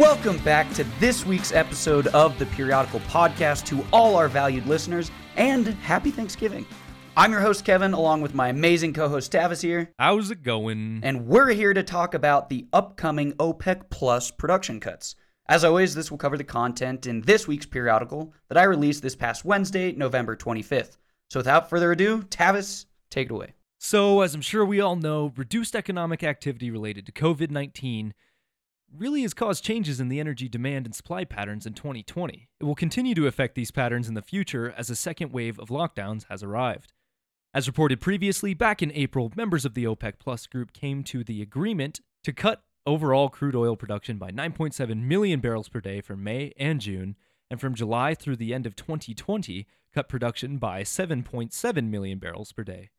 Welcome back to this week's episode of the Periodical Podcast to all our valued listeners, and happy Thanksgiving. I'm your host, Kevin, along with my amazing co host, Tavis here, How's it going? and we're here to talk about the upcoming OPEC Plus production cuts. As always, this will cover the content in this week's periodical that I released this past Wednesday, November 25th. So without further ado, Tavis, take it away. So, as I'm sure we all know, reduced economic activity related to COVID 19 really has caused changes in the energy demand and supply patterns in 2020. It will continue to affect these patterns in the future as a second wave of lockdowns has arrived. As reported previously, back in April, members of the OPEC Plus group came to the agreement to cut overall crude oil production by 9.7 million barrels per day for May and June, and from July through the end of 2020, cut production by 7.7 million barrels per day.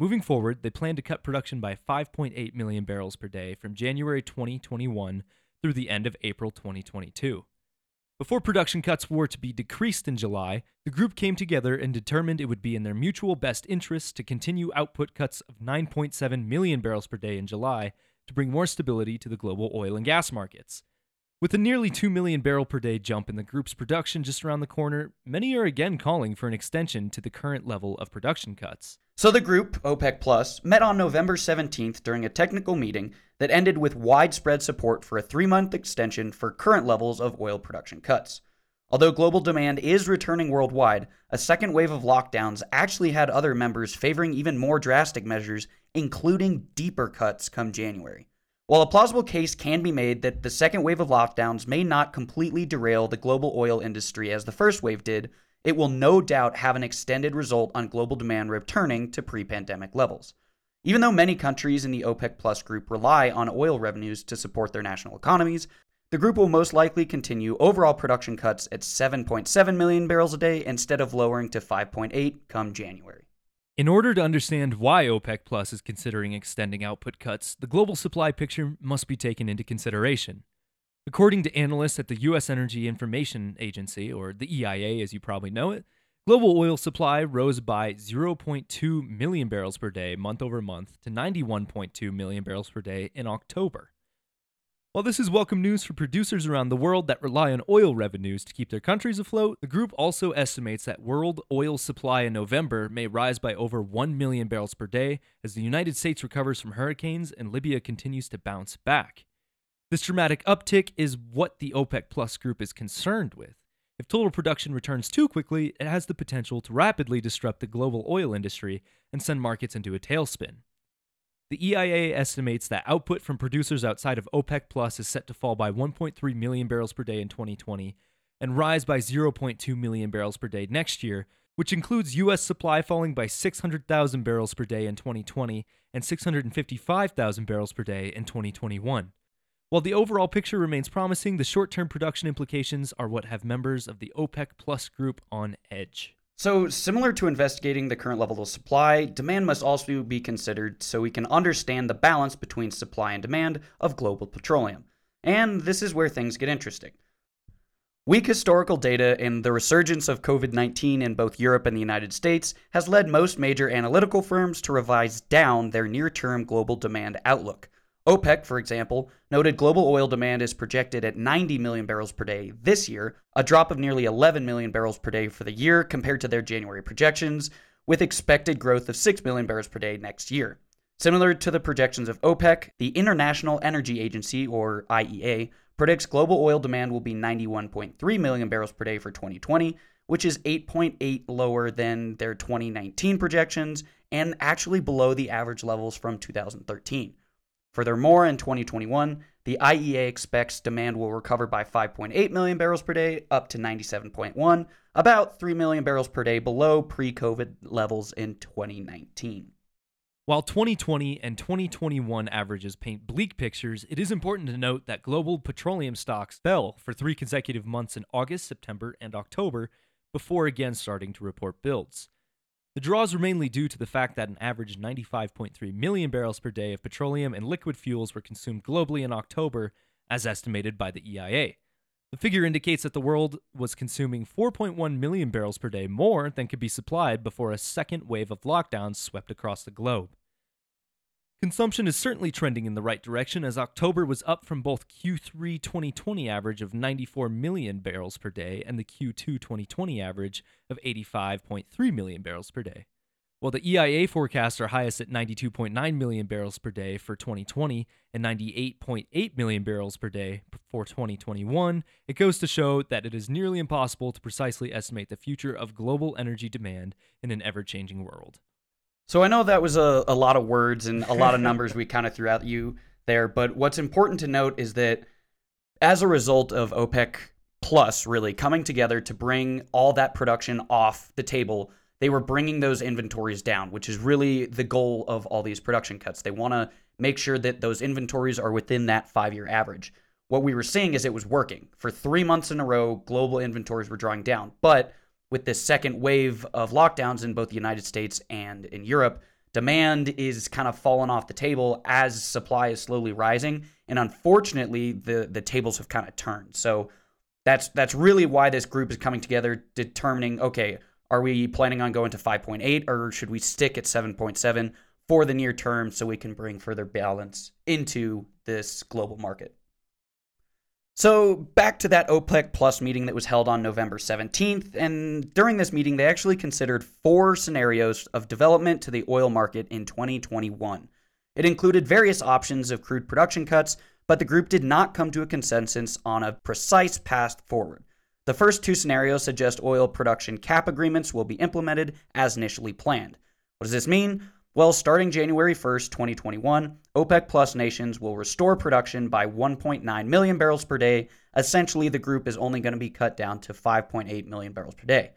Moving forward, they plan to cut production by 5.8 million barrels per day from January 2021 through the end of April 2022. Before production cuts were to be decreased in July, the group came together and determined it would be in their mutual best interests to continue output cuts of 9.7 million barrels per day in July to bring more stability to the global oil and gas markets. With a nearly 2 million barrel per day jump in the group's production just around the corner, many are again calling for an extension to the current level of production cuts. So the group, OPEC Plus, met on November 17th during a technical meeting that ended with widespread support for a three month extension for current levels of oil production cuts. Although global demand is returning worldwide, a second wave of lockdowns actually had other members favoring even more drastic measures, including deeper cuts come January. While a plausible case can be made that the second wave of lockdowns may not completely derail the global oil industry as the first wave did, it will no doubt have an extended result on global demand returning to pre pandemic levels. Even though many countries in the OPEC Plus group rely on oil revenues to support their national economies, the group will most likely continue overall production cuts at 7.7 million barrels a day instead of lowering to 5.8 come January. In order to understand why OPEC Plus is considering extending output cuts, the global supply picture must be taken into consideration. According to analysts at the U.S. Energy Information Agency, or the EIA as you probably know it, global oil supply rose by 0.2 million barrels per day month over month to 91.2 million barrels per day in October. While this is welcome news for producers around the world that rely on oil revenues to keep their countries afloat, the group also estimates that world oil supply in November may rise by over 1 million barrels per day as the United States recovers from hurricanes and Libya continues to bounce back. This dramatic uptick is what the OPEC Plus group is concerned with. If total production returns too quickly, it has the potential to rapidly disrupt the global oil industry and send markets into a tailspin. The EIA estimates that output from producers outside of OPEC Plus is set to fall by 1.3 million barrels per day in 2020 and rise by 0.2 million barrels per day next year, which includes U.S. supply falling by 600,000 barrels per day in 2020 and 655,000 barrels per day in 2021. While the overall picture remains promising, the short term production implications are what have members of the OPEC Plus group on edge. So, similar to investigating the current level of supply, demand must also be considered so we can understand the balance between supply and demand of global petroleum. And this is where things get interesting. Weak historical data and the resurgence of COVID 19 in both Europe and the United States has led most major analytical firms to revise down their near term global demand outlook. OPEC, for example, noted global oil demand is projected at 90 million barrels per day this year, a drop of nearly 11 million barrels per day for the year compared to their January projections, with expected growth of 6 million barrels per day next year. Similar to the projections of OPEC, the International Energy Agency, or IEA, predicts global oil demand will be 91.3 million barrels per day for 2020, which is 8.8 lower than their 2019 projections and actually below the average levels from 2013. Furthermore, in 2021, the IEA expects demand will recover by 5.8 million barrels per day up to 97.1, about 3 million barrels per day below pre COVID levels in 2019. While 2020 and 2021 averages paint bleak pictures, it is important to note that global petroleum stocks fell for three consecutive months in August, September, and October before again starting to report builds. The draws were mainly due to the fact that an average 95.3 million barrels per day of petroleum and liquid fuels were consumed globally in October, as estimated by the EIA. The figure indicates that the world was consuming 4.1 million barrels per day more than could be supplied before a second wave of lockdowns swept across the globe. Consumption is certainly trending in the right direction as October was up from both Q3 2020 average of 94 million barrels per day and the Q2 2020 average of 85.3 million barrels per day. While the EIA forecasts are highest at 92.9 million barrels per day for 2020 and 98.8 million barrels per day for 2021, it goes to show that it is nearly impossible to precisely estimate the future of global energy demand in an ever changing world. So I know that was a, a lot of words and a lot of numbers we kind of threw at you there, but what's important to note is that as a result of OPEC Plus really coming together to bring all that production off the table, they were bringing those inventories down, which is really the goal of all these production cuts. They want to make sure that those inventories are within that five year average. What we were seeing is it was working. For three months in a row, global inventories were drawing down. But with this second wave of lockdowns in both the United States and in Europe, demand is kind of fallen off the table as supply is slowly rising. And unfortunately, the the tables have kind of turned. So that's that's really why this group is coming together, determining okay, are we planning on going to 5.8 or should we stick at 7.7 for the near term so we can bring further balance into this global market? So, back to that OPEC Plus meeting that was held on November 17th. And during this meeting, they actually considered four scenarios of development to the oil market in 2021. It included various options of crude production cuts, but the group did not come to a consensus on a precise path forward. The first two scenarios suggest oil production cap agreements will be implemented as initially planned. What does this mean? Well, starting January 1st, 2021, OPEC Plus nations will restore production by 1.9 million barrels per day. Essentially, the group is only going to be cut down to 5.8 million barrels per day.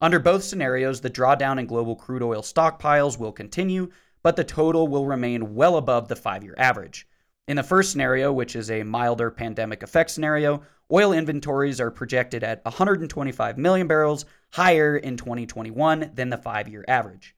Under both scenarios, the drawdown in global crude oil stockpiles will continue, but the total will remain well above the five year average. In the first scenario, which is a milder pandemic effect scenario, oil inventories are projected at 125 million barrels higher in 2021 than the five year average.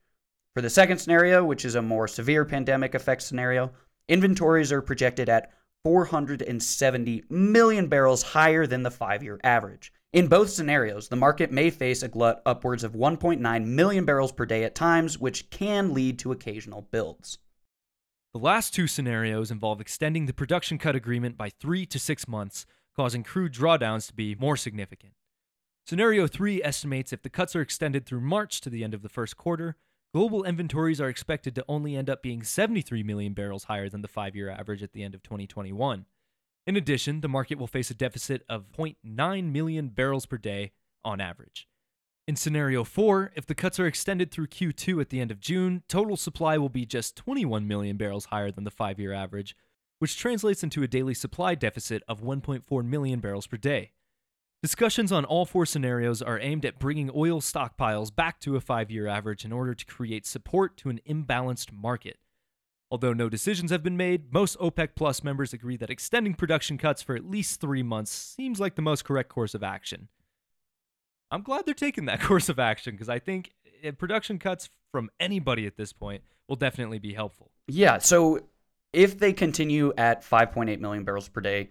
For the second scenario, which is a more severe pandemic effect scenario, inventories are projected at 470 million barrels higher than the five year average. In both scenarios, the market may face a glut upwards of 1.9 million barrels per day at times, which can lead to occasional builds. The last two scenarios involve extending the production cut agreement by three to six months, causing crude drawdowns to be more significant. Scenario 3 estimates if the cuts are extended through March to the end of the first quarter, global inventories are expected to only end up being 73 million barrels higher than the five year average at the end of 2021. In addition, the market will face a deficit of 0.9 million barrels per day on average. In scenario 4, if the cuts are extended through Q2 at the end of June, total supply will be just 21 million barrels higher than the five year average, which translates into a daily supply deficit of 1.4 million barrels per day. Discussions on all four scenarios are aimed at bringing oil stockpiles back to a five year average in order to create support to an imbalanced market. Although no decisions have been made, most OPEC Plus members agree that extending production cuts for at least three months seems like the most correct course of action. I'm glad they're taking that course of action because I think eh, production cuts from anybody at this point will definitely be helpful. Yeah. So if they continue at 5.8 million barrels per day,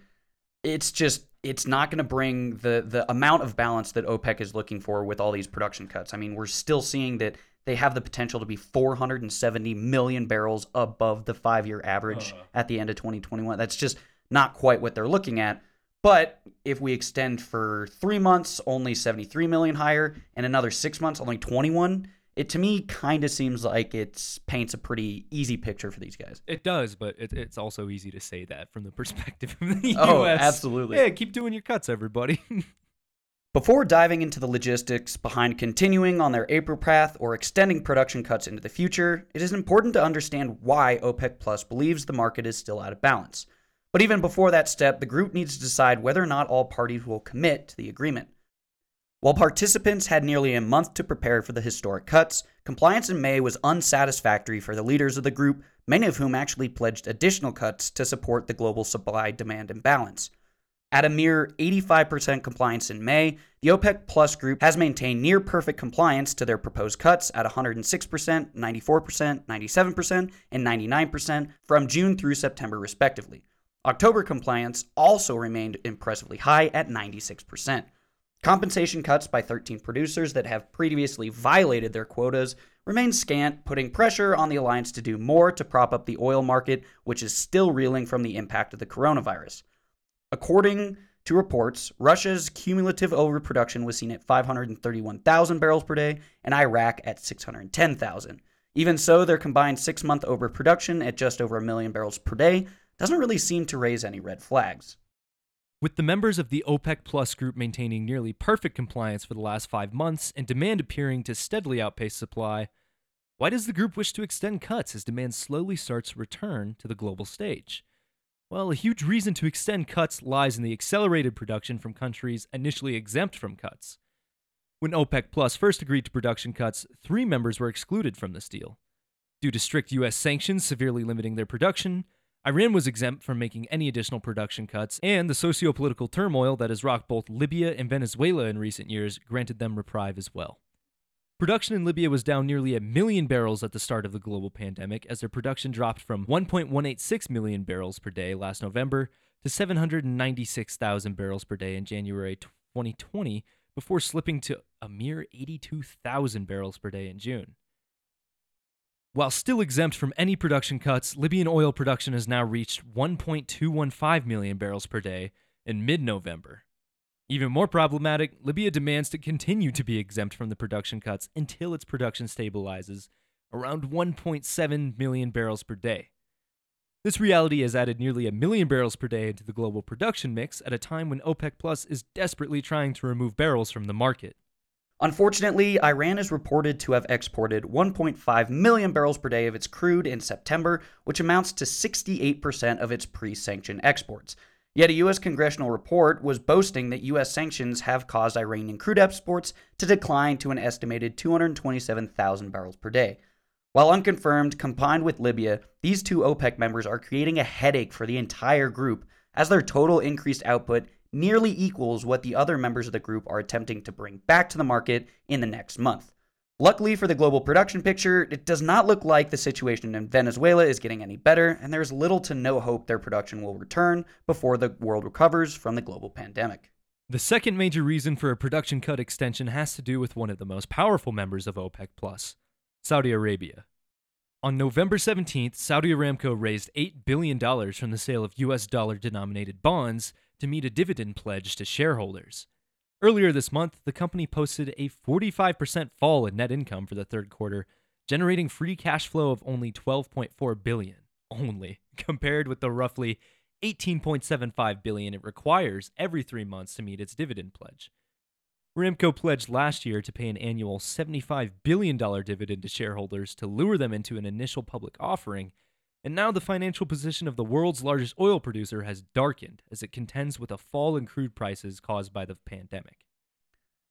it's just it's not going to bring the the amount of balance that OPEC is looking for with all these production cuts. I mean, we're still seeing that they have the potential to be 470 million barrels above the 5-year average uh. at the end of 2021. That's just not quite what they're looking at. But if we extend for 3 months, only 73 million higher, and another 6 months, only 21, it to me kind of seems like it paints a pretty easy picture for these guys. It does, but it, it's also easy to say that from the perspective of the oh, U.S. absolutely. Yeah, keep doing your cuts, everybody. Before diving into the logistics behind continuing on their April path or extending production cuts into the future, it is important to understand why OPEC Plus believes the market is still out of balance. But even before that step, the group needs to decide whether or not all parties will commit to the agreement. While participants had nearly a month to prepare for the historic cuts, compliance in May was unsatisfactory for the leaders of the group, many of whom actually pledged additional cuts to support the global supply demand imbalance. At a mere 85% compliance in May, the OPEC Plus group has maintained near perfect compliance to their proposed cuts at 106%, 94%, 97%, and 99% from June through September, respectively. October compliance also remained impressively high at 96%. Compensation cuts by 13 producers that have previously violated their quotas remain scant, putting pressure on the alliance to do more to prop up the oil market, which is still reeling from the impact of the coronavirus. According to reports, Russia's cumulative overproduction was seen at 531,000 barrels per day and Iraq at 610,000. Even so, their combined six month overproduction at just over a million barrels per day doesn't really seem to raise any red flags. With the members of the OPEC Plus group maintaining nearly perfect compliance for the last five months and demand appearing to steadily outpace supply, why does the group wish to extend cuts as demand slowly starts to return to the global stage? Well, a huge reason to extend cuts lies in the accelerated production from countries initially exempt from cuts. When OPEC Plus first agreed to production cuts, three members were excluded from this deal. Due to strict U.S. sanctions severely limiting their production, Iran was exempt from making any additional production cuts, and the socio political turmoil that has rocked both Libya and Venezuela in recent years granted them reprieve as well. Production in Libya was down nearly a million barrels at the start of the global pandemic, as their production dropped from 1.186 million barrels per day last November to 796,000 barrels per day in January 2020, before slipping to a mere 82,000 barrels per day in June. While still exempt from any production cuts, Libyan oil production has now reached 1.215 million barrels per day in mid November. Even more problematic, Libya demands to continue to be exempt from the production cuts until its production stabilizes around 1.7 million barrels per day. This reality has added nearly a million barrels per day into the global production mix at a time when OPEC Plus is desperately trying to remove barrels from the market. Unfortunately, Iran is reported to have exported 1.5 million barrels per day of its crude in September, which amounts to 68% of its pre sanction exports. Yet a U.S. congressional report was boasting that U.S. sanctions have caused Iranian crude exports to decline to an estimated 227,000 barrels per day. While unconfirmed, combined with Libya, these two OPEC members are creating a headache for the entire group, as their total increased output nearly equals what the other members of the group are attempting to bring back to the market in the next month. Luckily for the global production picture, it does not look like the situation in Venezuela is getting any better, and there is little to no hope their production will return before the world recovers from the global pandemic. The second major reason for a production cut extension has to do with one of the most powerful members of OPEC Plus, Saudi Arabia. On November 17th, Saudi Aramco raised $8 billion from the sale of US dollar denominated bonds to meet a dividend pledge to shareholders. Earlier this month, the company posted a 45% fall in net income for the third quarter, generating free cash flow of only 12.4 billion only, compared with the roughly 18.75 billion it requires every 3 months to meet its dividend pledge. Aramco pledged last year to pay an annual $75 billion dividend to shareholders to lure them into an initial public offering and now the financial position of the world's largest oil producer has darkened as it contends with a fall in crude prices caused by the pandemic.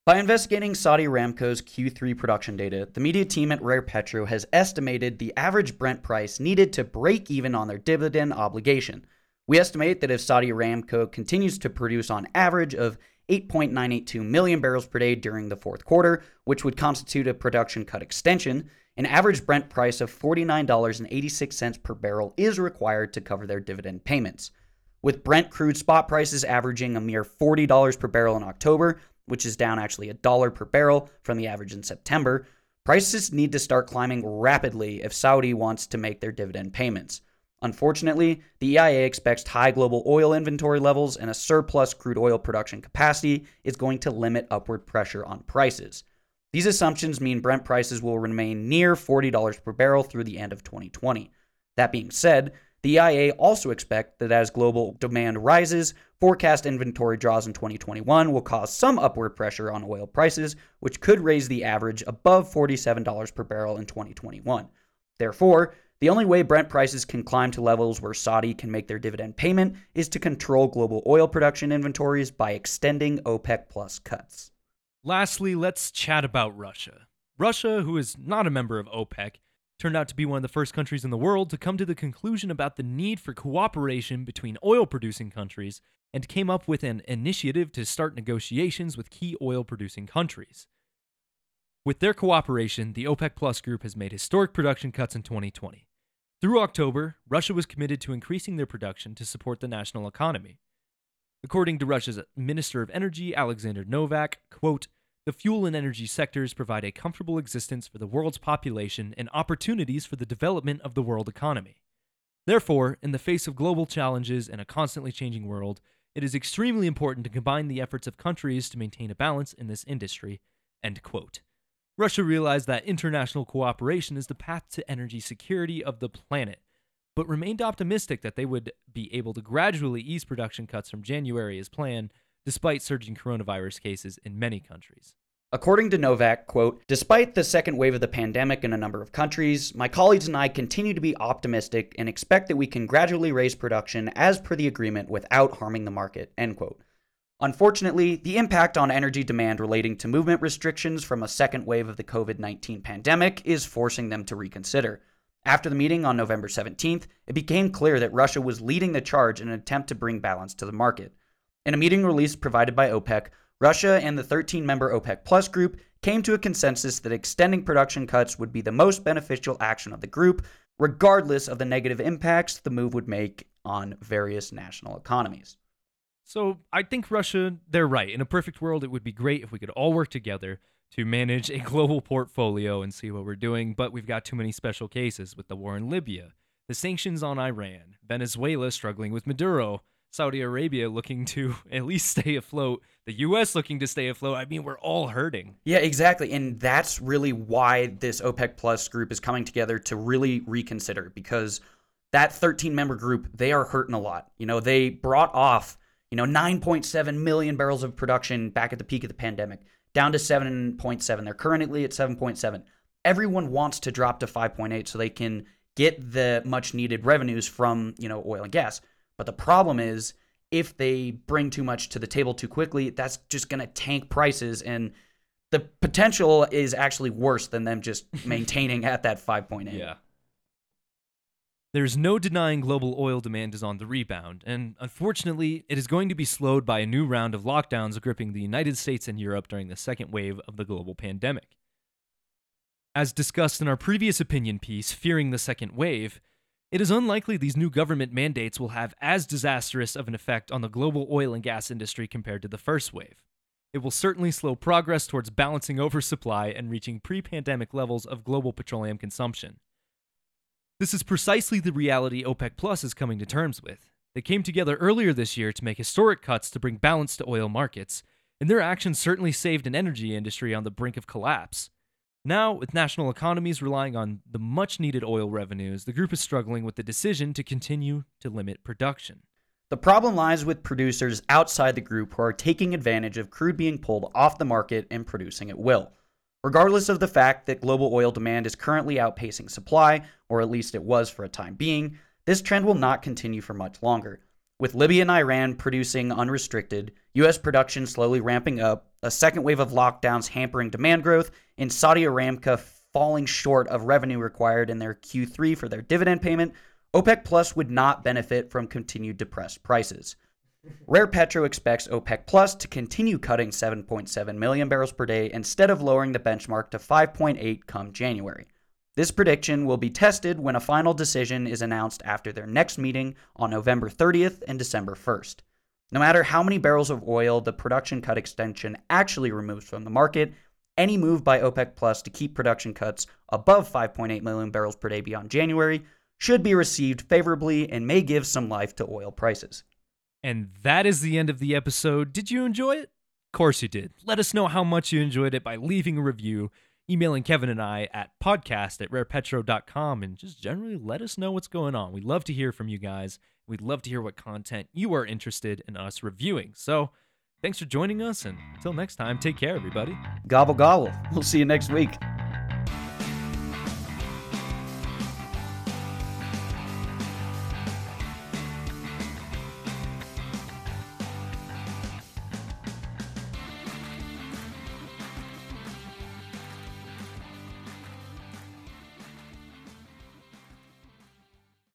By investigating Saudi Aramco's Q3 production data, the media team at Rare Petro has estimated the average Brent price needed to break even on their dividend obligation. We estimate that if Saudi Aramco continues to produce on average of 8.982 million barrels per day during the fourth quarter, which would constitute a production cut extension, an average Brent price of $49.86 per barrel is required to cover their dividend payments. With Brent crude spot prices averaging a mere $40 per barrel in October, which is down actually a dollar per barrel from the average in September, prices need to start climbing rapidly if Saudi wants to make their dividend payments. Unfortunately, the EIA expects high global oil inventory levels and a surplus crude oil production capacity is going to limit upward pressure on prices. These assumptions mean Brent prices will remain near $40 per barrel through the end of 2020. That being said, the EIA also expect that as global demand rises, forecast inventory draws in 2021 will cause some upward pressure on oil prices, which could raise the average above $47 per barrel in 2021. Therefore, the only way Brent prices can climb to levels where Saudi can make their dividend payment is to control global oil production inventories by extending OPEC plus cuts. Lastly, let's chat about Russia. Russia, who is not a member of OPEC, turned out to be one of the first countries in the world to come to the conclusion about the need for cooperation between oil producing countries and came up with an initiative to start negotiations with key oil producing countries. With their cooperation, the OPEC Plus group has made historic production cuts in 2020. Through October, Russia was committed to increasing their production to support the national economy. According to Russia's Minister of Energy, Alexander Novak, quote, the fuel and energy sectors provide a comfortable existence for the world's population and opportunities for the development of the world economy. Therefore, in the face of global challenges and a constantly changing world, it is extremely important to combine the efforts of countries to maintain a balance in this industry. End quote. Russia realized that international cooperation is the path to energy security of the planet, but remained optimistic that they would be able to gradually ease production cuts from January as planned, despite surging coronavirus cases in many countries. According to Novak, quote, despite the second wave of the pandemic in a number of countries, my colleagues and I continue to be optimistic and expect that we can gradually raise production as per the agreement without harming the market, end quote. Unfortunately, the impact on energy demand relating to movement restrictions from a second wave of the COVID 19 pandemic is forcing them to reconsider. After the meeting on November 17th, it became clear that Russia was leading the charge in an attempt to bring balance to the market. In a meeting release provided by OPEC, Russia and the 13 member OPEC Plus group came to a consensus that extending production cuts would be the most beneficial action of the group, regardless of the negative impacts the move would make on various national economies. So I think Russia, they're right. In a perfect world, it would be great if we could all work together to manage a global portfolio and see what we're doing, but we've got too many special cases with the war in Libya, the sanctions on Iran, Venezuela struggling with Maduro, Saudi Arabia looking to at least stay afloat, the US looking to stay afloat. I mean, we're all hurting. Yeah, exactly. And that's really why this OPEC Plus group is coming together to really reconsider because that 13 member group, they are hurting a lot. You know, they brought off, you know, 9.7 million barrels of production back at the peak of the pandemic, down to 7.7. They're currently at 7.7. Everyone wants to drop to 5.8 so they can get the much needed revenues from, you know, oil and gas. But the problem is if they bring too much to the table too quickly, that's just going to tank prices. And the potential is actually worse than them just maintaining at that 5.8. Yeah. There's no denying global oil demand is on the rebound, and unfortunately, it is going to be slowed by a new round of lockdowns gripping the United States and Europe during the second wave of the global pandemic. As discussed in our previous opinion piece, Fearing the Second Wave, it is unlikely these new government mandates will have as disastrous of an effect on the global oil and gas industry compared to the first wave. It will certainly slow progress towards balancing oversupply and reaching pre pandemic levels of global petroleum consumption. This is precisely the reality OPEC Plus is coming to terms with. They came together earlier this year to make historic cuts to bring balance to oil markets, and their actions certainly saved an energy industry on the brink of collapse. Now, with national economies relying on the much needed oil revenues, the group is struggling with the decision to continue to limit production. The problem lies with producers outside the group who are taking advantage of crude being pulled off the market and producing at will. Regardless of the fact that global oil demand is currently outpacing supply, or at least it was for a time being, this trend will not continue for much longer. With Libya and Iran producing unrestricted, U.S. production slowly ramping up, a second wave of lockdowns hampering demand growth, and Saudi Aramco falling short of revenue required in their Q3 for their dividend payment, OPEC Plus would not benefit from continued depressed prices. Rare Petro expects OPEC Plus to continue cutting 7.7 million barrels per day instead of lowering the benchmark to 5.8 come January. This prediction will be tested when a final decision is announced after their next meeting on November 30th and December 1st. No matter how many barrels of oil the production cut extension actually removes from the market, any move by OPEC Plus to keep production cuts above 5.8 million barrels per day beyond January should be received favorably and may give some life to oil prices. And that is the end of the episode. Did you enjoy it? Of course you did. Let us know how much you enjoyed it by leaving a review emailing Kevin and I at podcast at rarepetro.com and just generally let us know what's going on. We'd love to hear from you guys. We'd love to hear what content you are interested in us reviewing. So thanks for joining us, and until next time, take care, everybody. Gobble, gobble. We'll see you next week.